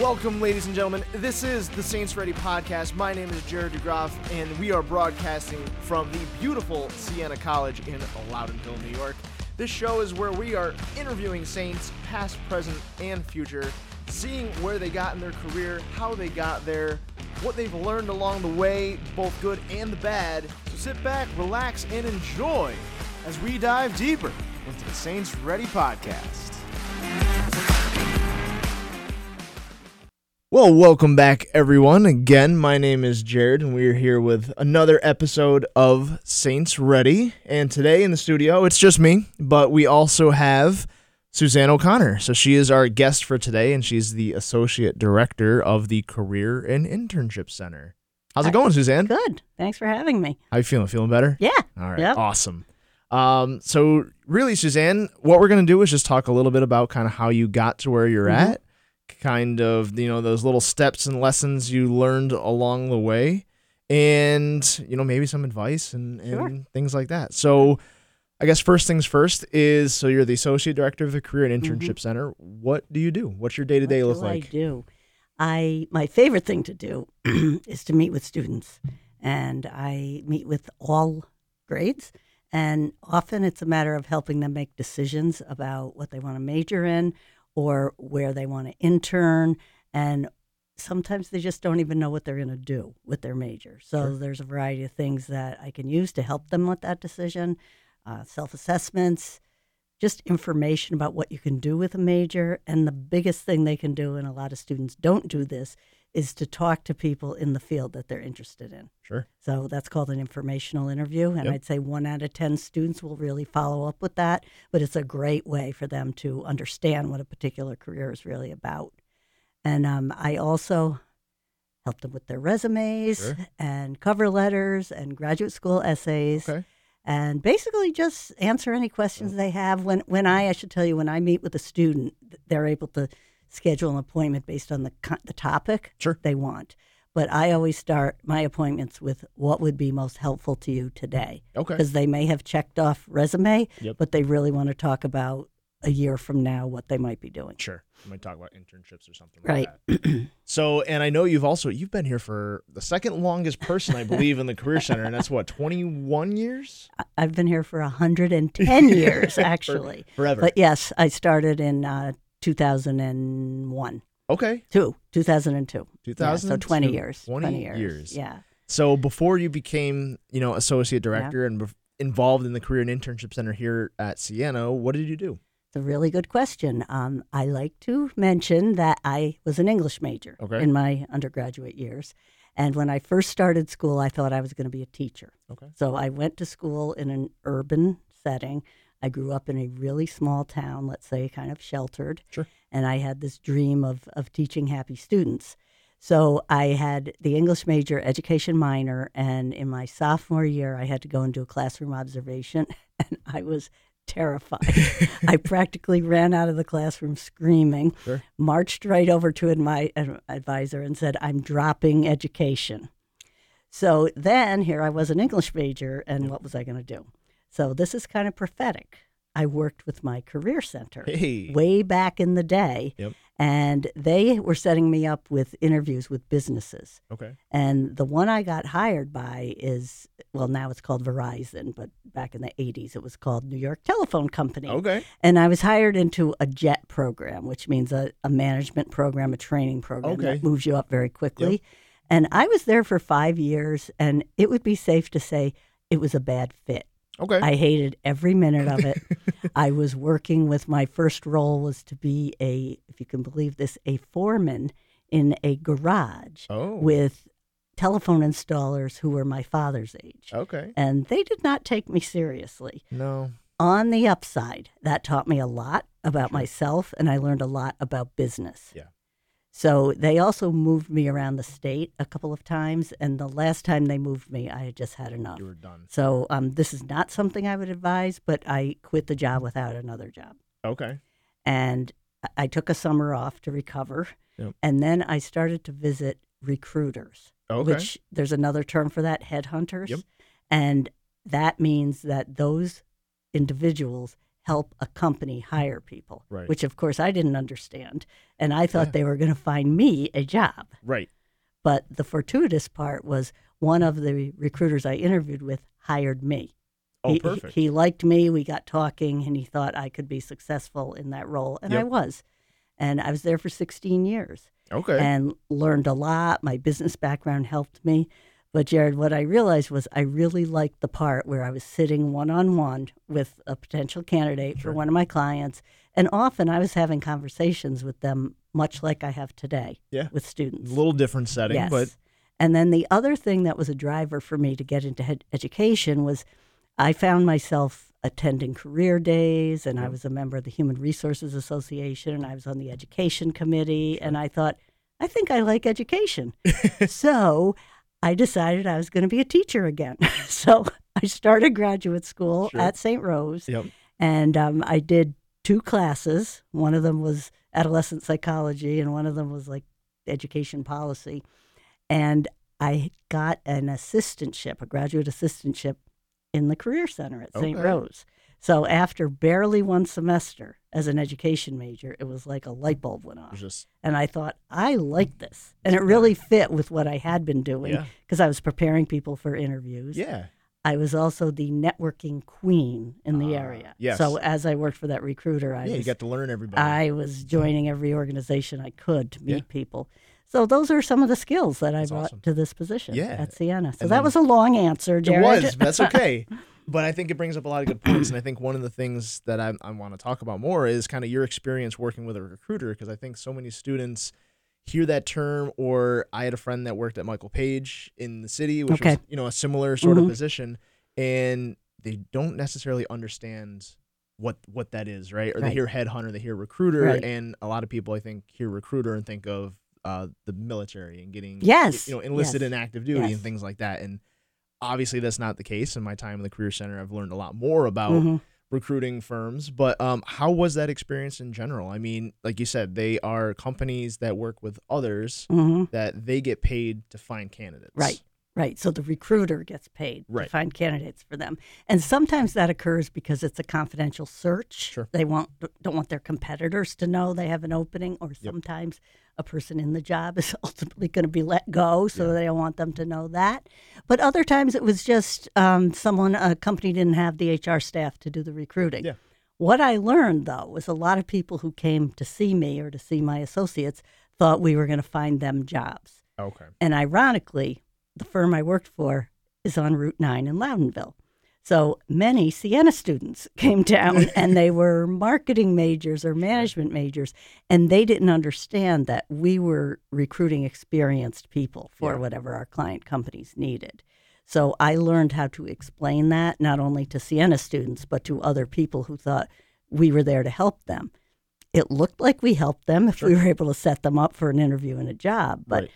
Welcome, ladies and gentlemen. This is the Saints Ready podcast. My name is Jared DeGroff, and we are broadcasting from the beautiful Siena College in Loudonville, New York. This show is where we are interviewing Saints, past, present, and future, seeing where they got in their career, how they got there, what they've learned along the way, both good and the bad. So sit back, relax, and enjoy as we dive deeper into the Saints Ready podcast. Well, welcome back, everyone. Again, my name is Jared, and we are here with another episode of Saints Ready. And today in the studio, it's just me, but we also have Suzanne O'Connor. So she is our guest for today, and she's the Associate Director of the Career and Internship Center. How's it uh, going, Suzanne? Good. Thanks for having me. How you feeling? Feeling better? Yeah. All right. Yep. Awesome. Um, so really, Suzanne, what we're gonna do is just talk a little bit about kind of how you got to where you're Mhm. at, kind of you know those little steps and lessons you learned along the way, and you know maybe some advice and, Sure. things like that. So. I guess first things first is so you're the associate director of the Career and Internship Center. What do you do? What's your day to day Mm-hmm. Look do like? I do. I my favorite thing to do is to meet with students, and I meet with all grades. And often it's a matter of helping them make decisions about what they want to major in or where they want to intern. And sometimes they just don't even know what they're going to do with their major. So Sure. there's a variety of things that I can use to help them with that decision uh, self assessments, just information about what you can do with a major. And the biggest thing they can do, and a lot of students don't do this, is to talk to people in the field that they're interested in. Sure. So that's called an informational interview. And Yep. I'd say one out of 10 students will really follow up with that. But it's a great way for them to understand what a particular career is really about. And um, I also help them with their resumes Sure. and cover letters and graduate school essays Okay. and basically just answer any questions they have. When when I, I should tell you, when I meet with a student, they're able to schedule an appointment based on the the topic Sure. they want. But I always start my appointments with what would be most helpful to you today, Okay. because they may have checked off resume, Yep. but they really want to talk about a year from now what they might be doing. Sure. We might talk about internships or something Right. like that. so, and I know you've also you've been here for the second longest person, I believe, in the Career Center, and that's what twenty one years, I- I've been here for 110 years, actually. forever. But yes, I started in uh, 2001. okay, Two, 2002. two Yeah, so 20 years. 20, years. years. Yeah. So before you became, you know, associate director and bef- involved in the Career and Internship Center here at Siena, what did you do? It's a really good question. Um, I like to mention that I was an English major Okay. in my undergraduate years. And when I first started school, I thought I was going to be a teacher. Okay. So I went to school in an urban setting. I grew up in a really small town, let's say kind of sheltered. Sure. And I had this dream of, of teaching happy students. So I had the English major, education minor, and in my sophomore year, I had to go and do a classroom observation, and I was terrified. I practically ran out of the classroom screaming, Sure. marched right over to my advisor and said, I'm dropping education. So then here I was an English major, and what was I going to do? So this is kind of prophetic. I worked with my career center Hey. way back in the day, Yep. and they were setting me up with interviews with businesses. Okay. And the one I got hired by is, well, now it's called Verizon, but back in the 80s it was called New York Telephone Company. Okay. And I was hired into a JET program, which means a, a management program, a training program Okay. that moves you up very quickly. And I was there for five years, and it would be safe to say it was a bad fit. Okay. I hated every minute of it. I was working with my first role was to be a, if you can believe this, a foreman in a garage oh. with telephone installers who were my father's age. Okay. And they did not take me seriously. No. On the upside, that taught me a lot about myself and I learned a lot about business. Yeah. So they also moved me around the state a couple of times. And the last time they moved me, I had just had enough. You were done. So um, this is not something I would advise, but I quit the job without another job. Okay. And I- took a summer off to recover. Yep. And then I started to visit recruiters, Okay. which there's another term for that headhunters. Yep. And that means that those individuals help a company hire people, Right. which of course I didn't understand. And I thought Yeah. they were going to find me a job. Right. But the fortuitous part was one of the recruiters I interviewed with hired me. Oh, he, perfect. He, liked me. We got talking, and he thought I could be successful in that role, and I was. And I was there for 16 years okay. and learned a lot. My business background helped me. But Jared, what I realized was I really liked the part where I was sitting one on one with a potential candidate Sure. for one of my clients, and often I was having conversations with them, much like I have today Yeah. with students. a little different setting, Yes. but and then the other thing that was a driver for me to get into ed- education was I found myself attending career days and I was a member of the Human Resources Association and I was on the education committee and I thought I think I like education. so I decided I was going to be a teacher again. so I started graduate school Sure. at St. Rose yep. and um, I did two classes. One of them was adolescent psychology, and one of them was like education policy. And I got an assistantship, a graduate assistantship in the Career Center at St. Okay. Rose. So after barely one semester as an education major, it was like a light bulb went off. just And I thought, I like this. And it really fit with what I had been doing yeah. because I was preparing people for interviews. Yeah. I was also the networking queen in the Ah, area. yes. So as I worked for that recruiter, I yeah, you got to learn everybody. I was joining every organization I could to meet Yeah. people. So those are some of the skills that I brought awesome. to this position Yeah. at Siena. So And that was a long answer, It was. That's okay. but I think it brings up a lot of good points. And I think one of the things that I, I want to talk about more is kind of your experience working with a recruiter, because I think so many students hear that term. Or I had a friend that worked at Michael Page in the city, which was you know a similar sort Mhm. of position, and they don't necessarily understand what what that is, right? Or they hear headhunter, they hear recruiter, Right. and a lot of people I think hear recruiter and think of uh, the military and getting Yes, you know enlisted yes, in active duty yes. and things like that. And obviously that's not the case in my time in the career center i've learned a lot more about Mhm. recruiting firms but um, how was that experience in general i mean like you said they are companies that work with others Mhm. that they get paid to find candidates Right. Right. So the recruiter gets paid Right. to find candidates for them. And sometimes that occurs because it's a confidential search. Sure. They want don't want their competitors to know they have an opening or sometimes a person in the job is ultimately going to be let go, so they don't want them to know that. But other times it was just um, someone a company didn't have the HR staff to do the recruiting. Yeah. What I learned though was a lot of people who came to see me or to see my associates thought we were going to find them jobs. okay And ironically, the firm I worked for is on Route 9 in Loudonville. So many Siena students came down and they were marketing majors or management majors, and they didn't understand that we were recruiting experienced people for Yeah. whatever our client companies needed. So I learned how to explain that not only to Siena students, but to other people who thought we were there to help them. It looked like we helped them if we were able to set them up for an interview and a job, but Right.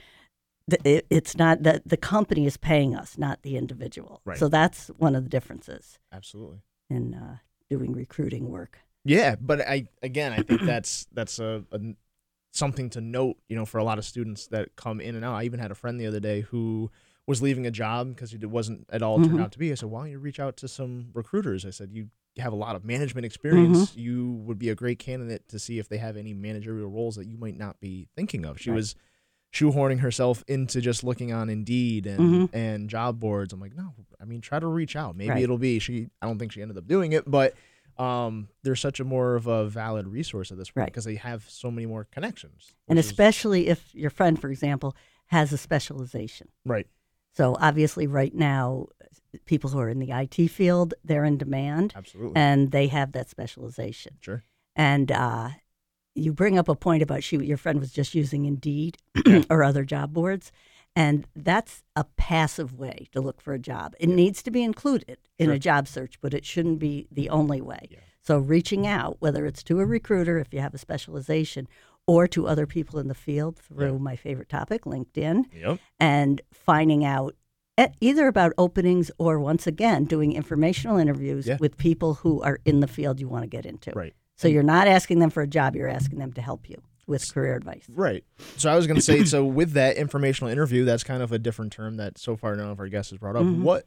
It, it's not that the company is paying us, not the individual. Right. So that's one of the differences absolutely in uh, doing recruiting work. yeah but i again i think that's that's a, a something to note you know for a lot of students that come in and out i even had a friend the other day who was leaving a job because it wasn't at all turned Mhm. out to be i said why don't you reach out to some recruiters i said you have a lot of management experience Mm-hmm. you would be a great candidate to see if they have any managerial roles that you might not be thinking of she Right. was shoehorning herself into just looking on indeed and Mhm. and job boards i'm like no i mean try to reach out maybe Right. it'll be she i don't think she ended up doing it but um, they're such a more of a valid resource at this point Right. because they have so many more connections. And which is- especially if your friend, for example, has a specialization. right, So obviously, right now, people who are in the IT field, they're in demand absolutely, and they have that specialization. sure, And uh, you bring up a point about she, your friend was just using Indeed or other job boards. And that's a passive way to look for a job. It needs to be included in Sure. a job search, but it shouldn't be the only way. Yeah. So reaching out, whether it's to a recruiter if you have a specialization, or to other people in the field through my favorite topic, LinkedIn, yep, and finding out either about openings or once again doing informational interviews Yeah. with people who are in the field you want to get into. right, So you're not asking them for a job, you're asking them to help you with career advice. right. So I was going to say, so with that informational interview, that's kind of a different term that so far none of our guests has brought up. Mhm. What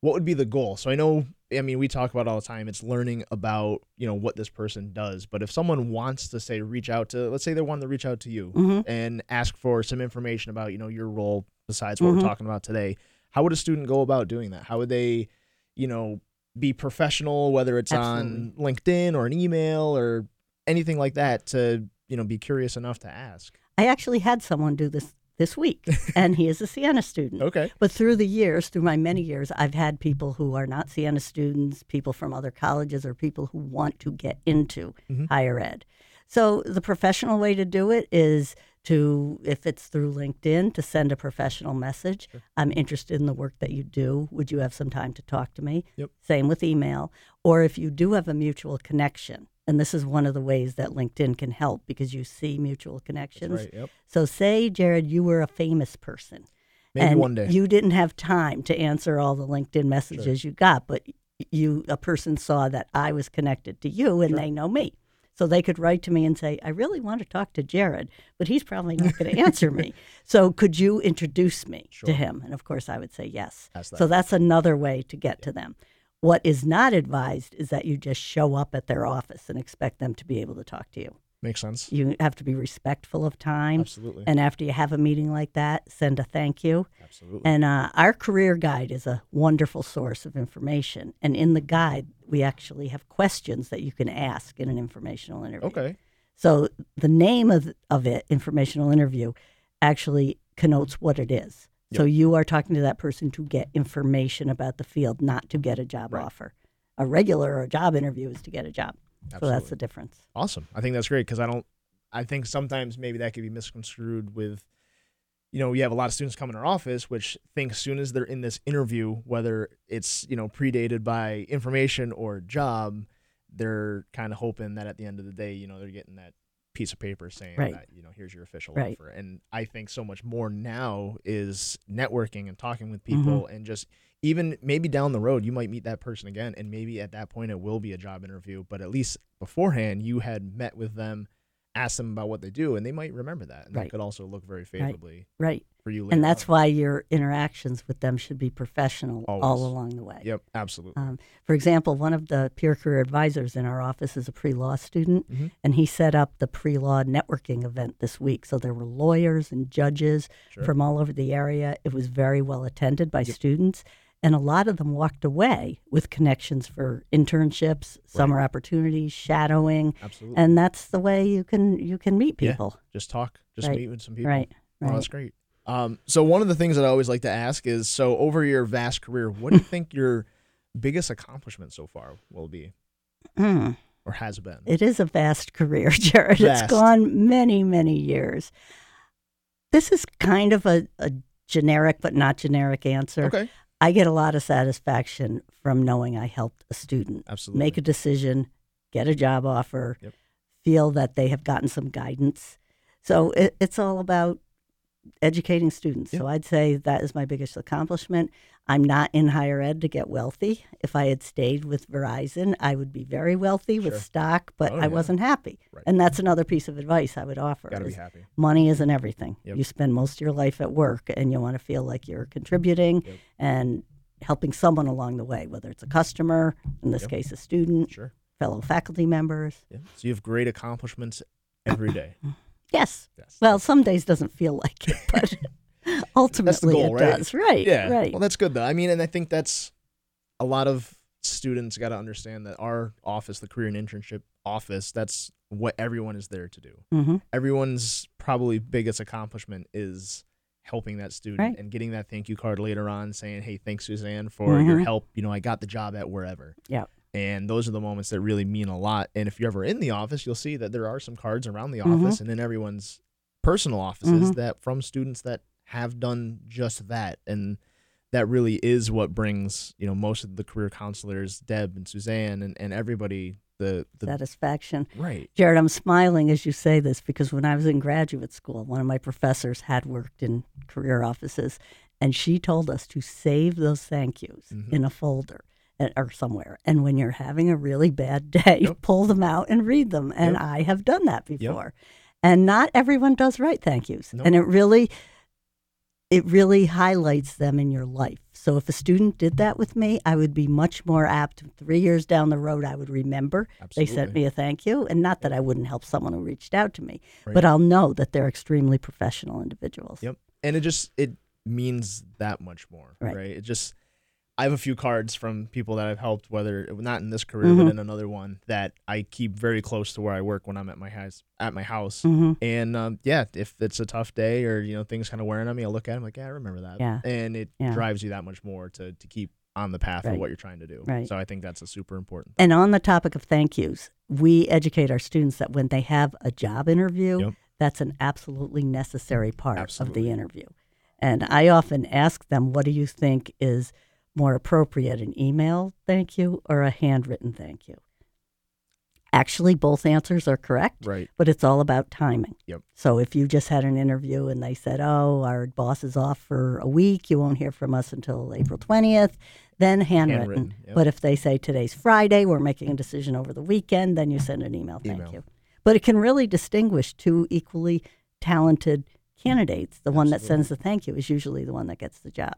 what would be the goal? So I know I mean, we talk about all the time. It's learning about you know what this person does. But if someone wants to say reach out to, let's say they want to reach out to you Mhm. and ask for some information about you know your role besides what Mhm. we're talking about today, how would a student go about doing that? How would they, you know, be professional, whether it's on LinkedIn or an email or anything like that, to you know be curious enough to ask? I actually had someone do this this week, and he is a Siena student. Okay. But through the years, through my many years, I've had people who are not Siena students, people from other colleges, or people who want to get into Mhm. higher ed. So the professional way to do it is to, if it's through LinkedIn, to send a professional message. I'm interested in the work that you do. Would you have some time to talk to me? Yep. Same with email. Or if you do have a mutual connection, and this is one of the ways that LinkedIn can help because you see mutual connections. right. Yep. So, say, Jared, you were a famous person. Maybe and one day. You didn't have time to answer all the LinkedIn messages you got, but you a person saw that I was connected to you and Sure. they know me. So they could write to me and say, I really want to talk to Jared, but he's probably not going to answer me. So could you introduce me Sure. to him? And of course, I would say yes. That So that's another way to get to them. What is not advised is that you just show up at their office and expect them to be able to talk to you. Makes sense. You have to be respectful of time. Absolutely. And after you have a meeting like that, send a thank you. Absolutely. And uh, our career guide is a wonderful source of information. And in the guide, we actually have questions that you can ask in an informational interview. okay. So the name of, of it, informational interview, actually connotes what it is. So you are talking to that person to get information about the field, not to get a job Right. offer. A regular or a job interview is to get a job. So that's the difference. Awesome. I think that's great because I don't. I think sometimes maybe that could be misconstrued with, you know, we have a lot of students come in our office which think as soon as they're in this interview, whether it's you know predated by information or job, they're kind of hoping that at the end of the day, you know, they're getting that piece of paper saying Right. that you know here's your official Right. offer. And I think so much more now is networking and talking with Mm-hmm. people and just even maybe down the road you might meet that person again and maybe at that point it will be a job interview but at least beforehand you had met with them asked them about what they do and they might remember that and that Right. could also look very favorably Right. for you later And that's on. why your interactions with them should be professional all along the way. yep absolutely Um, for example, one of the peer career advisors in our office is a pre law student, Mhm. and he set up the pre law networking event this week. So there were lawyers and judges Sure. from all over the area. It was very well attended by students, and a lot of them walked away with connections for internships, summer opportunities, shadowing, absolutely and that's the way you can you can meet people. Yeah. just talk just Right. meet with some people Right. Oh, Right. that's great. Um, so one of the things that I always like to ask is, so over your vast career, what do you think your biggest accomplishment so far will be, Mm. or has been? It is a vast career, Jared. Vast. It's gone many, many years. This is kind of a, a generic but not generic answer. okay, I get a lot of satisfaction from knowing I helped a student absolutely. make a decision, get a job offer, Yep. feel that they have gotten some guidance. So it, it's all about educating students. So I'd say that is my biggest accomplishment. I'm not in higher ed to get wealthy. If I had stayed with Verizon, I would be very wealthy with stock, but Oh, I yeah. wasn't happy. Right. And that's another piece of advice I would offer. Got to be happy. money isn't everything. Yep. You spend most of your life at work and you want to feel like you're contributing Yep. and helping someone along the way, whether it's a customer, in this Yep. case, a student, Sure. fellow faculty members. So you have great accomplishments every day. Yes. Yes. Well, some days doesn't feel like it, but ultimately goal, it right? does. Right. yeah. Right. Well, that's good though. I mean, and I think that's a lot of students got to understand that our office, the career and internship office, that's what everyone is there to do. hmm everyone's probably biggest accomplishment is helping that student Right. and getting that thank you card later on saying hey thanks suzanne for your Mhm. help you know i got the job at wherever Yeah. and those are the moments that really mean a lot and if you're ever in the office you'll see that there are some cards around the Mhm. office and in everyone's personal offices Mhm. that from students that have done just that and that really is what brings you know most of the career counselors deb and suzanne and, and everybody the, the Satisfaction. right Jared, I'm smiling as you say this because when I was in graduate school, one of my professors had worked in career offices, and she told us to save those thank yous Mhm. in a folder or somewhere. And when you're having a really bad day, Yep. pull them out and read them. And Yep. I have done that before. And not everyone does write thank yous. No. And it really, it really highlights them in your life. So if a student did that with me, I would be much more apt. Three years down the road, I would remember they sent me a thank you, and not that I wouldn't help someone who reached out to me, Right. but I'll know that they're extremely professional individuals. Yep. And it just it means that much more, Right. right? It just I have a few cards from people that I've helped, whether not in this career Mhm. but in another one that I keep very close to where I work when I'm at my house. At my house, hmm and um, yeah, if it's a tough day or you know things kind of wearing on me, I look at them like, yeah, I remember that, Yeah. and it Yeah. drives you that much more to to keep on the path Right. of what you're trying to do. Right. So I think that's a super important. And on the topic of thank yous, we educate our students that when they have a job interview, Yep. that's an absolutely necessary part of the interview. And I often ask them, what do you think is more appropriate, an email thank you or a handwritten thank you? Actually, both answers are correct, Right. but it's all about timing. Yep. So if you just had an interview and they said, oh, our boss is off for a week, you won't hear from us until April 20th, then handwritten. Handwritten, yep. But if they say today's Friday, we're making a decision over the weekend, then you send an email, thank Email. you. But it can really distinguish two equally talented candidates. The one that sends the thank you is usually the one that gets the job.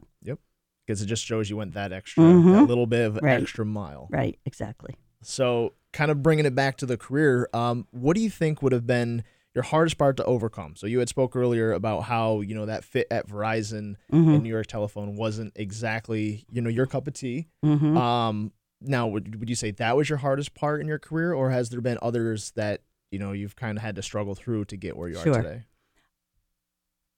Because it just shows you went that extra, Mhm. that little bit of Right. extra mile. Right, exactly. So, kind of bringing it back to the career, um, what do you think would have been your hardest part to overcome? So, you had spoke earlier about how you know that fit at Verizon hmm and New York Telephone wasn't exactly you know your cup of tea. hmm Um, now, would would you say that was your hardest part in your career, or has there been others that you know you've kind of had to struggle through to get where you Sure. are today?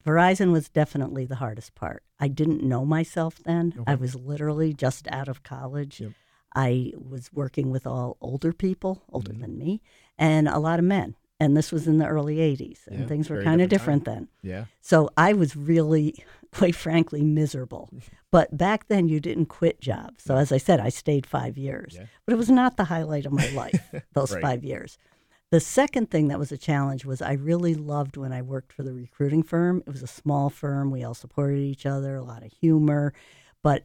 Verizon was definitely the hardest part. I didn't know myself then. I was literally just out of college. Yep. I was working with all older people, older Mhm. than me, and a lot of men. And this was in the early 80s, and Yeah, things were kind of different different then. Yeah, So I was really, quite frankly, miserable. But back then, you didn't quit jobs. So as I said, I stayed five years. Yeah. But it was not the highlight of my life, those Right. five years. The second thing that was a challenge was I really loved when I worked for the recruiting firm. It was a small firm. We all supported each other, a lot of humor. But,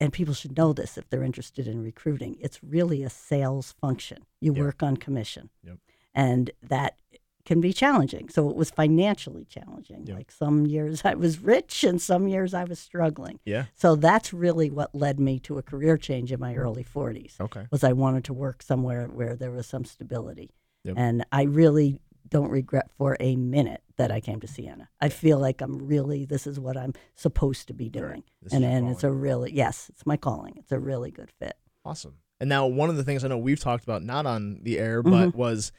and people should know this if they're interested in recruiting, it's really a sales function. You Yeah. work on commission. Yep. And that can be challenging. So it was financially challenging. Yep. Like some years I was rich and some years I was struggling. yeah, So that's really what led me to a career change in my early 40s. okay, Was I wanted to work somewhere where there was some stability. Yep. And I really don't regret for a minute that I came to Siena. I feel like I'm really this is what I'm supposed to be doing. Is and and it's a really yes, it's my calling. It's a really good fit. awesome. And now, one of the things I know we've talked about, not on the air, Mm-hmm. but was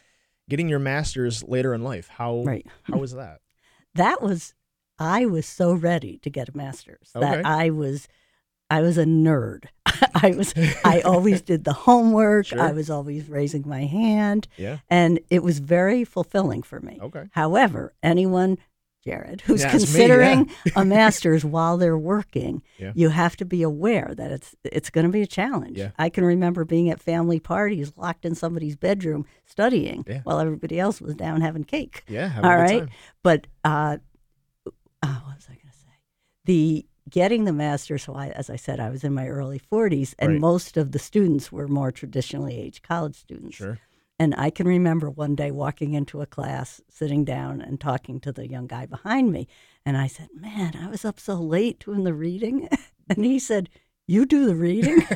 getting your master's later in life. How Right. how was that? that was I was so ready to get a master's Okay. that I was I was a nerd. I was I always did the homework. Sure. I was always raising my hand Yeah, and it was very fulfilling for me. okay, However, anyone Jared who's Yeah, it's me, considering a master's while they're working, Yeah. you have to be aware that it's it's going to be a challenge. Yeah. I can remember being at family parties locked in somebody's bedroom studying Yeah. while everybody else was down having cake. yeah. Have a good right. time. But uh, uh, what was I going to say? The getting the master's. So I, as I said, I was in my early 40s, and Right. most of the students were more traditionally aged college students. Sure. And I can remember one day walking into a class, sitting down and talking to the young guy behind me, and I said, "Man, I was up so late doing the reading," and he said. You do the reading?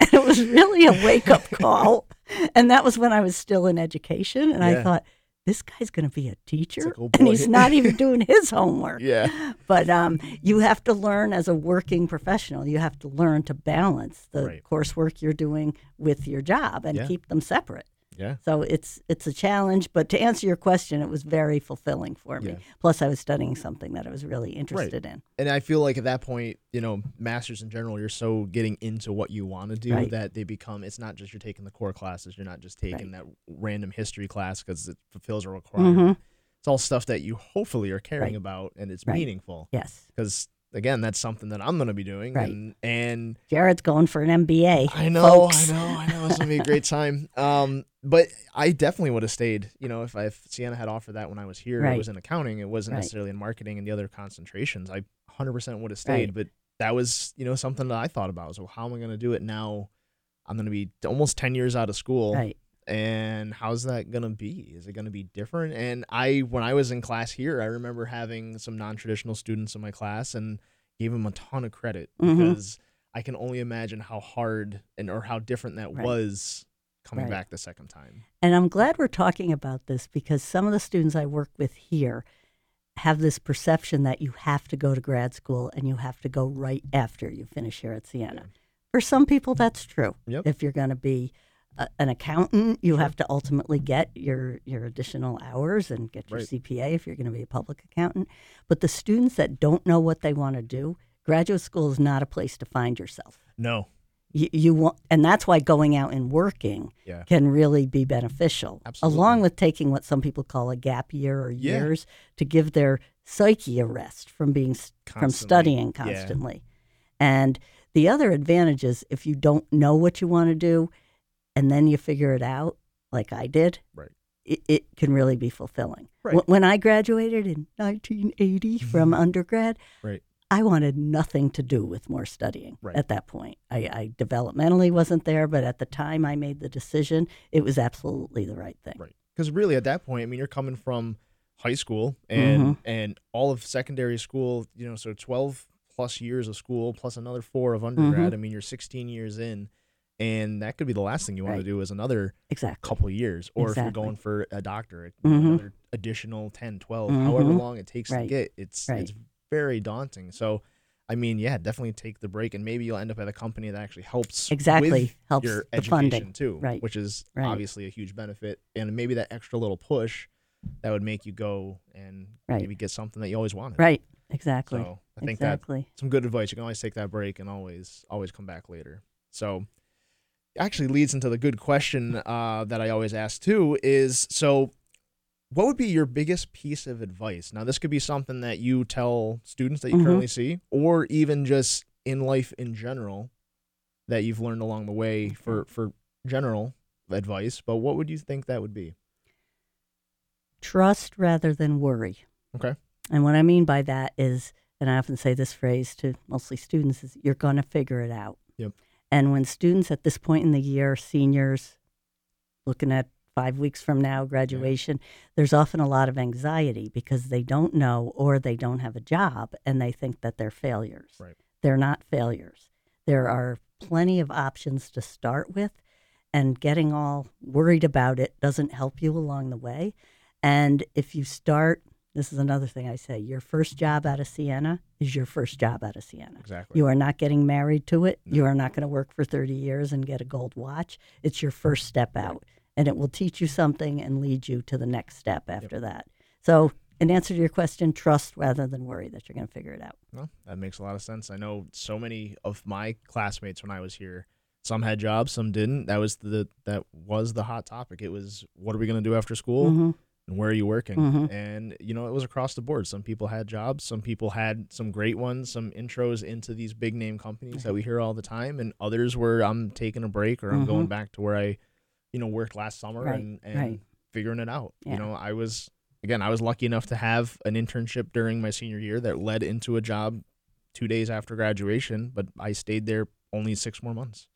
and it was really a wake up call. And that was when I was still in education. And I thought, this guy's going to be a teacher like, oh, and he's not even doing his homework Yeah. but um, you have to learn as a working professional you have to learn to balance the Right. coursework you're doing with your job and Yeah. keep them separate Yeah. so it's it's a challenge but to answer your question it was very fulfilling for me Yeah. plus i was studying something that i was really interested in And I feel like at that point, you know, masters in general, you're so getting into what you want to do Right. that they become. It's not just you're taking the core classes. You're not just taking that random history class because it fulfills a requirement. Mhm. It's all stuff that you hopefully are caring Right. about and it's Right. meaningful. yes Because again, that's something that I'm going to be doing. Right. And and jared's going for an mba I know, folks. I know, I know. It's gonna be a great time. Um, but I definitely would have stayed. You know, if I, if Siena had offered that when I was here, it was in accounting. It wasn't Right. necessarily in marketing and the other concentrations. I 100% would have stayed. Right. But that was, you know, something that I thought about. So how am I going to do it now? I'm going to be almost 10 years out of school. right and how's that gonna be? Is it gonna be different? And I, when I was in class here, I remember having some non-traditional students in my class and gave them a ton of credit Mhm. because I can only imagine how hard and or how different that Right. was coming Right. back the second time. And I'm glad we're talking about this because some of the students I work with here have this perception that you have to go to grad school and you have to go right after you finish here at Siena. For some people, that's true. Yep. If you're going to be a, an accountant, you have to ultimately get your, your additional hours and get your Right. CPA if you're going to be a public accountant. But the students that don't know what they want to do, graduate school is not a place to find yourself. No. You, you want, and that's why going out and working Yeah. can really be beneficial, Absolutely. along with taking what some people call a gap year or Yeah. years to give their psyche a rest from being s- from Constantly. studying Yeah. constantly. And the other advantage is if you don't know what you want to do, and then you figure it out, like I did, Right. it, it can really be fulfilling. Right. Wh- When I graduated in 1980 from undergrad, Right. I wanted nothing to do with more studying Right. at that point. I, I developmentally wasn't there, but at the time I made the decision, it was absolutely the right thing. Right. Because really, at that point, I mean, you're coming from high school and Mhm. and all of secondary school. You know, so 12 plus years of school plus another four of undergrad. Mhm. I mean, you're 16 years in, and that could be the last thing you want Right. to do is another Exactly. couple years, or if you're going for a doctorate, Mhm. another additional 10, 12, however Mhm. long it takes to get. It's Right. it's very daunting. So. I mean, yeah, definitely take the break, and maybe you'll end up at a company that actually helps Exactly. with Helps your education funding. too, Right. which is Right. obviously a huge benefit, and maybe that extra little push that would make you go and Right. maybe get something that you always wanted. Right. Exactly. So I think exactly. some good advice. You can always take that break and always always come back later. So actually leads into the good question uh, that I always ask too is so what would be your biggest piece of advice? Now this could be something that you tell students that you Mhm. currently see or even just in life in general that you've learned along the way for for general advice, but what would you think that would be? Trust rather than worry. Okay. And what I mean by that is, and I often say this phrase to mostly students, is you're going to figure it out. Yep. And when students at this point in the year, seniors, looking at five weeks from now, graduation, there's often a lot of anxiety because they don't know or they don't have a job and they think that they're failures. Right. They're not failures. There are plenty of options to start with, and getting all worried about it doesn't help you along the way. And if you start, this is another thing I say your first job out of Siena is your first job out of Siena. Exactly. You are not getting married to it. You are not going to work for 30 years and get a gold watch. It's your first step out, and it will teach you something and lead you to the next step after that. So, in answer to your question, trust rather than worry that you're going to figure it out. No, that makes a lot of sense. I know so many of my classmates when I was here. Some had jobs, some didn't. That was the that was the hot topic. It was what are we going to do after school Mhm. And where are you working? Mhm. And you know, it was across the board. Some people had jobs, some people had some great ones, some intros into these big name companies that we hear all the time, and others were I'm taking a break or I'm Mhm. going back to where I, you know, worked last summer Right, and and right. figuring it out. Yeah. You know, I was again, I was lucky enough to have an internship during my senior year that led into a job two days after graduation, but I stayed there only six more months.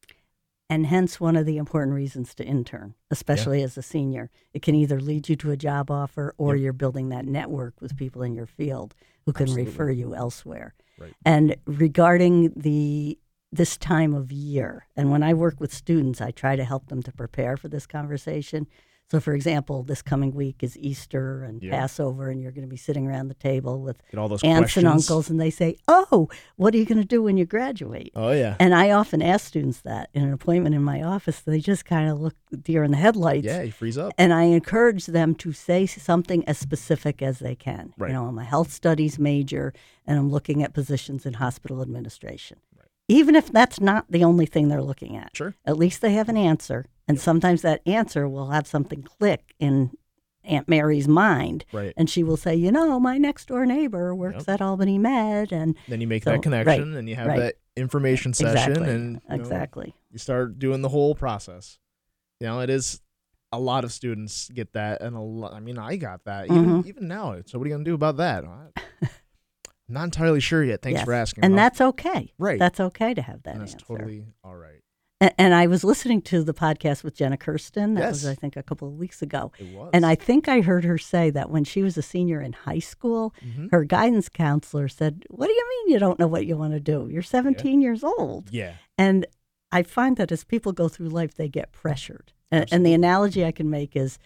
And hence, one of the important reasons to intern, especially as a senior. It can either lead you to a job offer or Yep. you're building that network with people in your field who can Absolutely. refer you elsewhere. Right. And regarding the this time of year, and when I work with students, I try to help them to prepare for this conversation. So, for example, this coming week is Easter and Yeah. Passover, and you're going to be sitting around the table with Get all those aunts questions. and uncles, and they say, "Oh, what are you going to do when you graduate?" Oh yeah. And I often ask students that in an appointment in my office. They just kind of look deer in the headlights. yeah, you freeze up. And I encourage them to say something as specific as they can. Right. You know, I'm a health studies major and I'm looking at positions in hospital administration. Even if that's not the only thing they're looking at, Sure. at least they have an answer. And sometimes that answer will have something click in Aunt Mary's mind. Right. And she will say, you know, my next door neighbor works Yep. at Albany Med. And Then you make So, that right, connection and you have right. that information session exactly, and you know, exactly. you start doing the whole process. You know, it is a lot of students get that and a lot I mean I got that. Even Mhm. even now. So what are you gonna do about that? Not entirely sure yet. Thanks Yes. for asking. And I'll- that's okay. Right. That's okay to have that and that's answer. totally all right. And, and I was listening to the podcast with Jenna Kirsten. That was, Yes. I think, a couple of weeks ago. It was. And I think I heard her say that when she was a senior in high school, Mhm. her guidance counselor said, What do you mean you don't know what you want to do? You're 17 years old. Yeah. And I find that as people go through life, they get pressured. And, and the analogy I can make is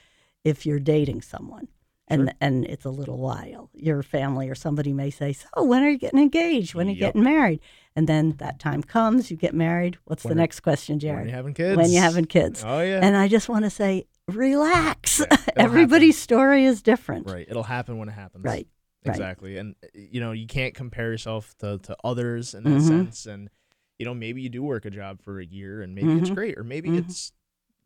if you're dating someone and, Sure. and it's a little while, your family or somebody may say, So, when are you getting engaged? When are you Yep. getting married? And then that time comes, you get married. What's When the are- next question, Jared? When you having kids? When you having kids. Oh yeah. And I just want to say, relax. Yeah, Everybody's story is different. right. It'll happen when it happens. Right. right. Exactly. And uh, you know, you can't compare yourself to, to others in that Mhm. sense. And you know, maybe you do work a job for a year and maybe it's Mhm. great. Or maybe Mhm. it's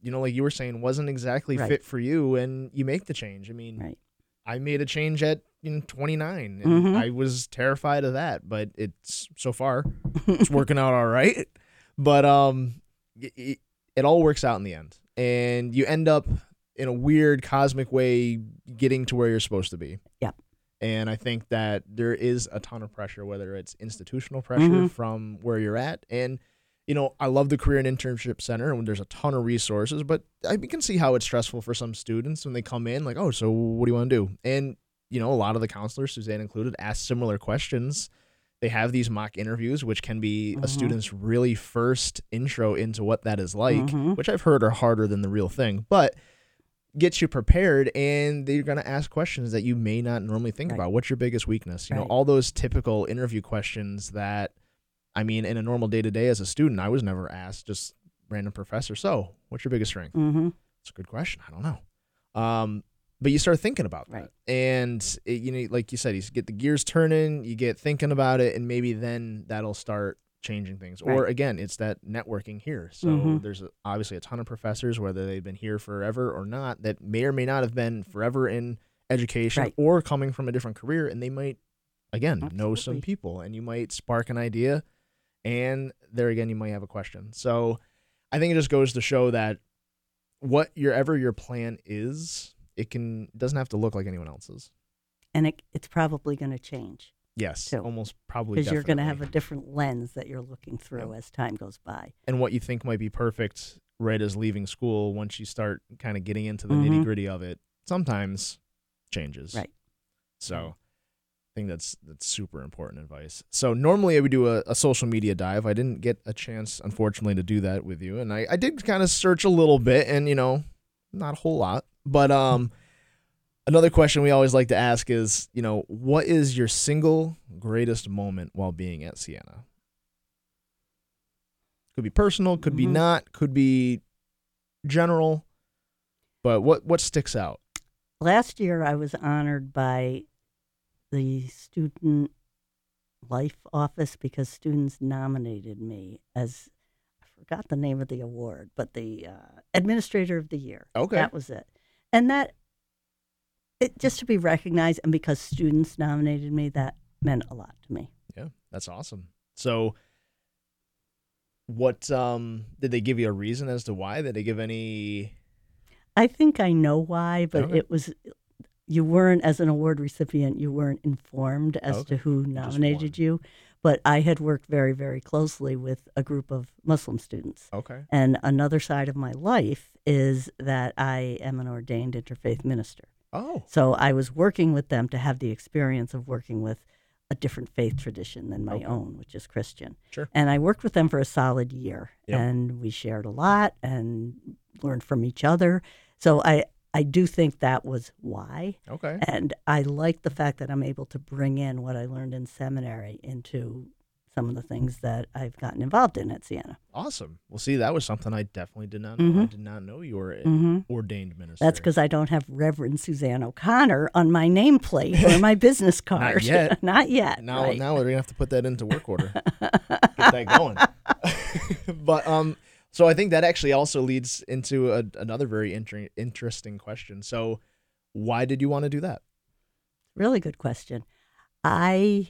you know, like you were saying, wasn't exactly Right. fit for you and you make the change. I mean, Right. I made a change at know, 29 and Mhm. I was terrified of that, but it's so far it's working out all right. But um, it, it, all works out in the end, and you end up in a weird cosmic way getting to where you're supposed to be. Yeah. And I think that there is a ton of pressure, whether it's institutional pressure Mhm. from where you're at, and you know, I love the Career and Internship Center, and there's a ton of resources, but I can see how it's stressful for some students when they come in, like, oh, so what do you want to do? And you know, a lot of the counselors, Suzanne included, ask similar questions. They have these mock interviews, which can be a Mhm. student's really first intro into what that is like, Mhm. which I've heard are harder than the real thing, but gets you prepared and they're going to ask questions that you may not normally think Right. about. What's your biggest weakness? You know, all those typical interview questions that, I mean, in a normal day to day as a student, I was never asked, just random professor. So, what's your biggest strength? hmm It's a good question. I don't know. Um, but you start thinking about Right. that, and it, you know, like you said, you get the gears turning, you get thinking about it, and maybe then that'll start changing things. Or again, it's that networking here. So Mhm. there's obviously a ton of professors, whether they've been here forever or not, that may or may not have been forever in education Right. or coming from a different career, and they might again know some people, and you might spark an idea, and there again, you might have a question. So I think it just goes to show that what your ever your plan is, it can doesn't have to look like anyone else's. And it, it's probably going to change Yes, Too. almost probably because you're going to have a different lens that you're looking through as time goes by. and what you think might be perfect right as leaving school once you start kind of getting into the Mhm. nitty gritty of it sometimes changes Right. so think that's that's super important advice. So normally i would do a, a social media dive. I didn't get a chance unfortunately to do that with you. And i, I did kind of search a little bit and you know not a whole lot. But um another question we always like to ask is you know what is your single greatest moment while being at Siena? Could be personal could be Mhm. not could be general but what what sticks out? Last year, I was honored by the Student Life Office because students nominated me as I forgot the name of the award, but the uh, Administrator of the Year. Okay. That was it. And that, it, just to be recognized, and because students nominated me, that meant a lot to me. Yeah, that's awesome. So, what um did they give you a reason as to why? Did they give any? I think I know why, but Okay. it was you weren't as an award recipient, you weren't informed as Okay. to who nominated you. But I had worked very, very closely with a group of Muslim students. Okay. And another side of my life is that I am an ordained interfaith minister. Oh, So I was working with them to have the experience of working with a different faith tradition than my Okay. own, which is Christian. Sure. And I worked with them for a solid year, Yep. and we shared a lot and learned from each other. So I I do think that was why, okay. and I like the fact that I'm able to bring in what I learned in seminary into some of the things that I've gotten involved in at Siena. Awesome. Well, see, that was something I definitely did not know. I Mhm. did not know you were an hmm ordained minister. That's because I don't have Reverend Suzanne O'Connor on my nameplate or my business card. not yet. Not yet. now right. now we're gonna have to put that into work order. Get that going. but um, so I think that actually also leads into a, another very inter- interesting question. So, why did you want to do that? Really good question. I,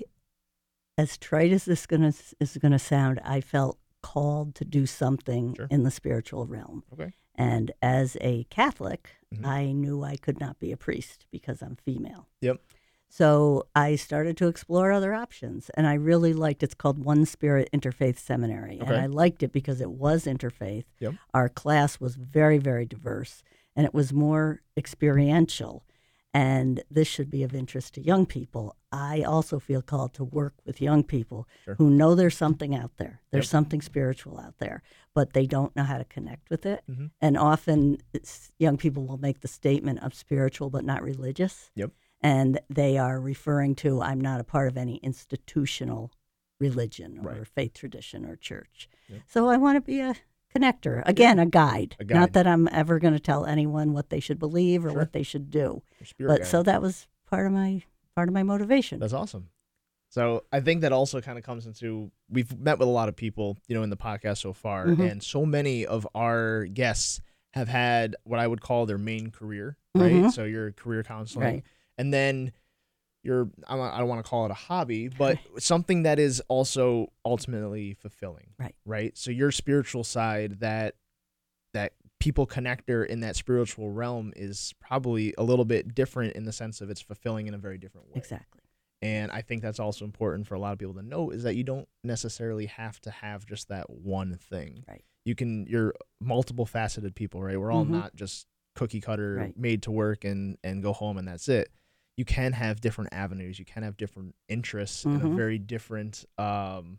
as trite as this gonna is gonna sound, I felt called to do something Sure. in the spiritual realm. Okay. And as a Catholic, Mhm. I knew I could not be a priest because I'm female. Yep. So I started to explore other options, and I really liked. It's called One Spirit Interfaith Seminary, and I liked it because it was interfaith. Yep. Our class was very, very diverse, and it was more experiential. And this should be of interest to young people. I also feel called to work with young people Sure. who know there's something out there. There's Yep. something spiritual out there, but they don't know how to connect with it. Mhm. And often it's, young people will make the statement of spiritual but not religious. Yep. And they are referring to, I'm not a part of any institutional religion or Right. faith tradition or church. Yep. So I want to be a connector. Again, a guide. A guide. Not that I'm ever going to tell anyone what they should believe or Sure. what they should do. But guide. so that was part of my part of my motivation. That's awesome. So I think that also kind of comes into we've met with a lot of people, you know, in the podcast so far, Mhm. and so many of our guests have had what I would call their main career, right? Mhm. So your career counseling, Right. And then your I don't want to call it a hobby, but something that is also ultimately fulfilling, Right. Right. So your spiritual side that that people connector in that spiritual realm is probably a little bit different in the sense of it's fulfilling in a very different way. Exactly. And I think that's also important for a lot of people to know is that you don't necessarily have to have just that one thing. Right. You can you're multiple faceted people, right? We're all Mhm. not just cookie cutter Right. made to work and and go home and that's it. You can have different avenues. You can have different interests and a Mhm. very different um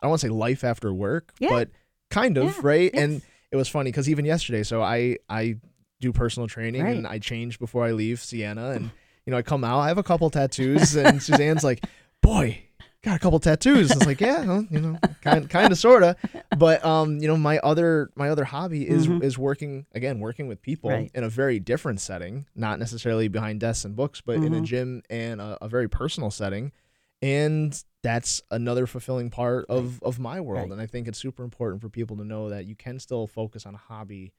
I don't want to say life after work, Yeah. but kind of, Yeah. right? And it was funny cuz even yesterday so I I do personal training Right. and I change before I leave Siena and you know, I come out, I have a couple tattoos, and Suzanne's like, "Boy, got a couple tattoos." It's like, "Yeah, well, you know, kind, kind of, sorta." But um, you know, my other my other hobby is Mhm. is working again, working with people Right. in a very different setting, not necessarily behind desks and books, but in a Mhm. gym and a, a very personal setting, and that's another fulfilling part of of my world. Right. And I think it's super important for people to know that you can still focus on a hobby,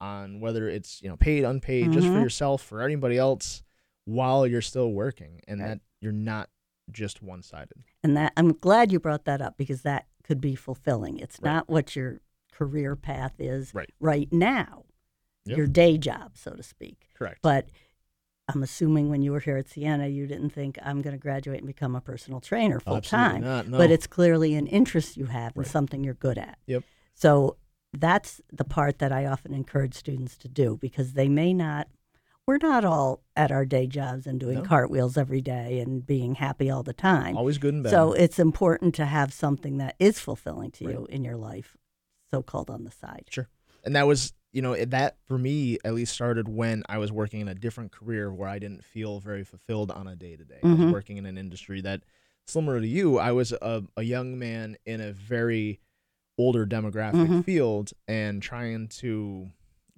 on whether it's you know paid, unpaid, just for Mhm. yourself, for anybody else while you're still working and Right. that you're not just one-sided And that I'm glad you brought that up because that could be fulfilling. It's Right. not what your career path is Right. now, Yep. your day job, so to speak. correct But I'm assuming when you were here at Siena, you didn't think I'm going to graduate and become a personal trainer full Absolutely time. not, no. But it's clearly an interest you have and Right. something you're good at. Yep. So that's the part that I often encourage students to do because they may not. We're not all at our day jobs and doing No. cartwheels every day and being happy all the time. always good and bad So it's important to have something that is fulfilling to Right. you in your life, so called on the side. Sure. and that was you know that for me at least started when i was working in a different career where i didn't feel very fulfilled on a day to day i was Mhm. working in an industry that similar to you i was a, a young man in a very older demographic Mhm. field and trying to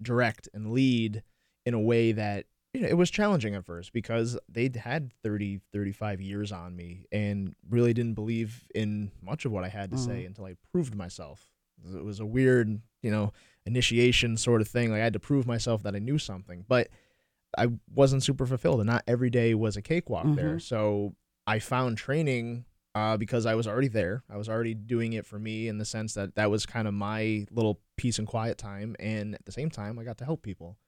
direct and lead in a way that you know it was challenging at first because they'd had 30 35 years on me and really didn't believe in much of what i had to say Mhm. until i proved myself. It was a weird you know initiation sort of thing. Like i had to prove myself that i knew something but i wasn't super fulfilled and not every day was a cakewalk there. Mhm. so i found training uh, because i was already there. I was already doing it for me in the sense that that was kind of my little peace and quiet time. And at the same time i got to help people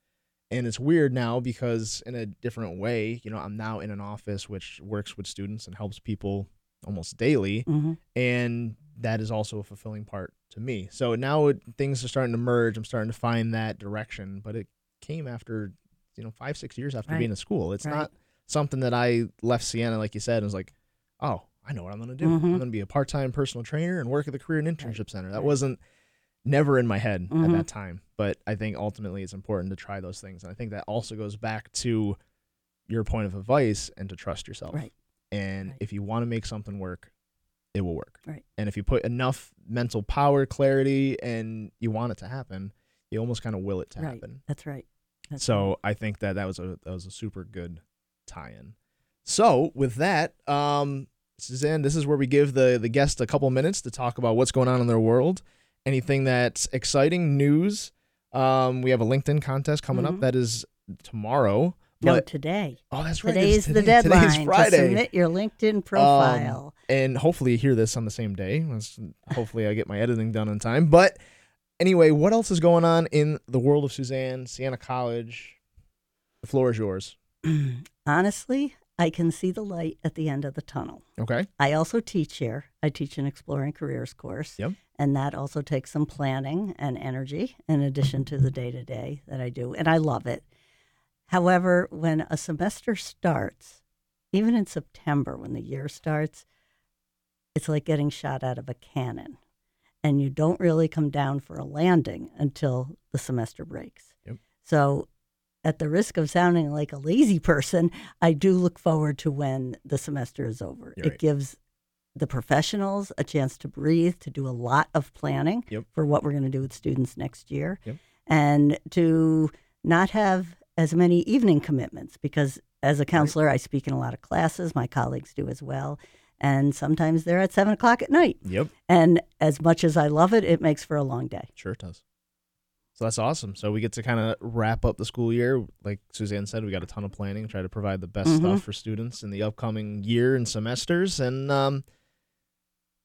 and it's weird now because in a different way you know i'm now in an office which works with students and helps people almost daily hmm and that is also a fulfilling part to me. So now it, things are starting to merge. I'm starting to find that direction, but it came after you know five six years after Right. being in school. It's Right. not something that I left Siena like you said and was like, oh, I know what I'm gonna do. I'm Mhm. gonna be a part time personal trainer and work at the career and internship center. That Right. wasn't never in my head at Mhm. that time. But I think ultimately it's important to try those things, and I think that also goes back to your point of advice and to trust yourself. Right. And Right. if you want to make something work, it will work. Right. And if you put enough mental power, clarity, and you want it to happen, you almost kind of will it to Right. happen. That's right. That's So right. I think that that was a that was a super good tie-in. So with that, um, Suzanne, this is where we give the the guest a couple minutes to talk about what's going on in their world, anything that's exciting, news. Um, we have a LinkedIn contest coming up Mhm. that is tomorrow. no, But today. oh, that's right. Today's it's the today. deadline Today's Friday. to submit your LinkedIn profile. and hopefully you hear this on the same day. Hopefully I get my editing done in time. But anyway, what else is going on in the world of Suzanne, Siena College? The floor is yours. Honestly, I can see the light at the end of the tunnel. Okay. I also teach here. I teach an exploring careers course. Yep. And that also takes some planning and energy in addition to the day to day that I do. And I love it. However, when a semester starts, even in September when the year starts, it's like getting shot out of a cannon. And you don't really come down for a landing until the semester breaks. Yep. So, at the risk of sounding like a lazy person, I do look forward to when the semester is over. You're it right. gives the professionals a chance to breathe, to do a lot of planning Yep. for what we're going to do with students next year, Yep. and to not have as many evening commitments because as a counselor, I speak in a lot of classes. My colleagues do as well. And sometimes they're at seven o'clock at night. Yep. And as much as I love it, it makes for a long day. Sure it does. So that's awesome. So we get to kind of wrap up the school year. Like Suzanne said, we got a ton of planning, try to provide the best Mhm. stuff for students in the upcoming year and semesters. And um,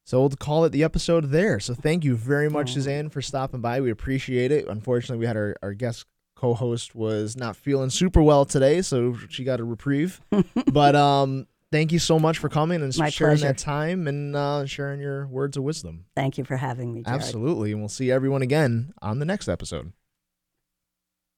so we'll call it the episode there. So thank you very much, Aw. Suzanne, for stopping by. We appreciate it. Unfortunately, we had our, our guest co-host was not feeling super well today, so she got a reprieve. but um, thank you so much for coming and My sharing pleasure. that time and uh, sharing your words of wisdom. Thank you for having me, Jared. Absolutely. And we'll see everyone again on the next episode.